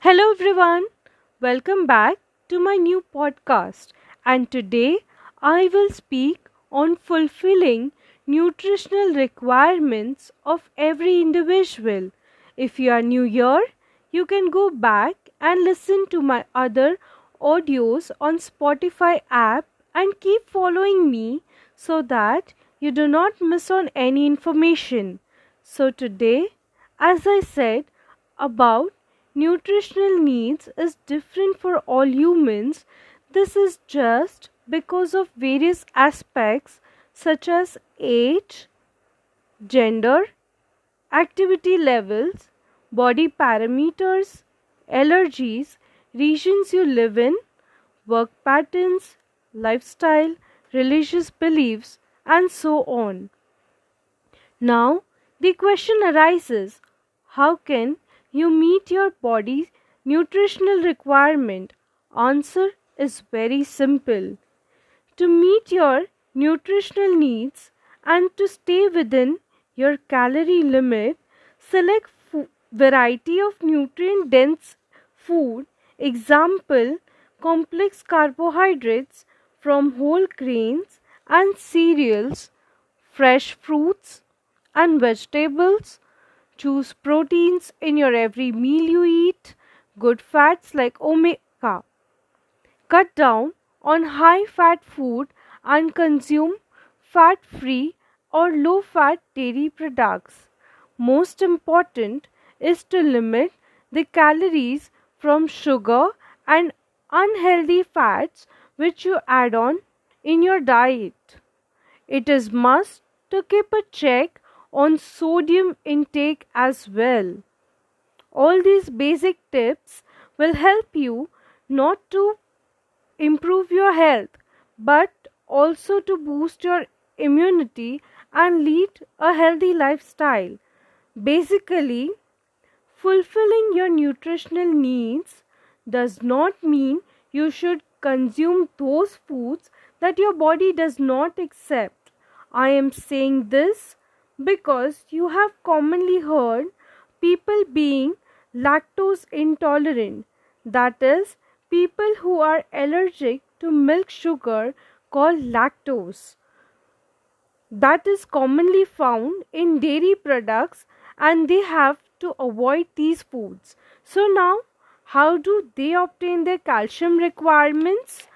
Hello, everyone. Welcome back to my new podcast. And today I will speak on fulfilling nutritional requirements of every individual. If you are new here, you can go back and listen to my other audios on Spotify app and keep following me so that you do not miss on any information. So today, as I said about nutritional needs is different for all humans. This is just because of various aspects such as age, gender, activity levels, body parameters, allergies, regions you live in, work patterns, lifestyle, religious beliefs, and so on. Now, the question arises how can you meet your body's nutritional requirement? Answer is very simple. To meet your nutritional needs and to stay within your calorie limit, select f- variety of nutrient dense food. Example, complex carbohydrates from whole grains and cereals, fresh fruits and vegetables. Choose proteins in your every meal you eat, good fats like omega. Cut down on high fat food and consume fat free or low fat dairy products. Most important is to limit the calories from sugar and unhealthy fats which you add on in your diet. It is must to keep a check on sodium intake as well. All these basic tips will help you not to improve your health but also to boost your immunity and lead a healthy lifestyle. Basically, fulfilling your nutritional needs does not mean you should consume those foods that your body does not accept. I am saying this because you have commonly heard people being lactose intolerant, that is, people who are allergic to milk sugar called lactose. That is commonly found in dairy products, and they have to avoid these foods. So, now how do they obtain their calcium requirements?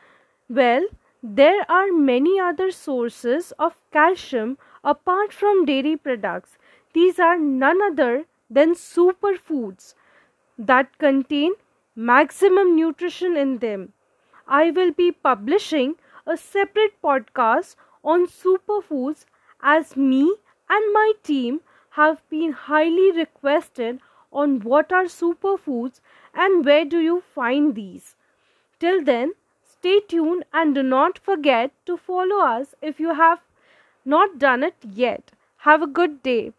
Well, there are many other sources of calcium apart from dairy products. These are none other than superfoods that contain maximum nutrition in them. I will be publishing a separate podcast on superfoods as me and my team have been highly requested on what are superfoods and where do you find these. Till then, stay tuned and do not forget to follow us if you have not done it yet. Have a good day.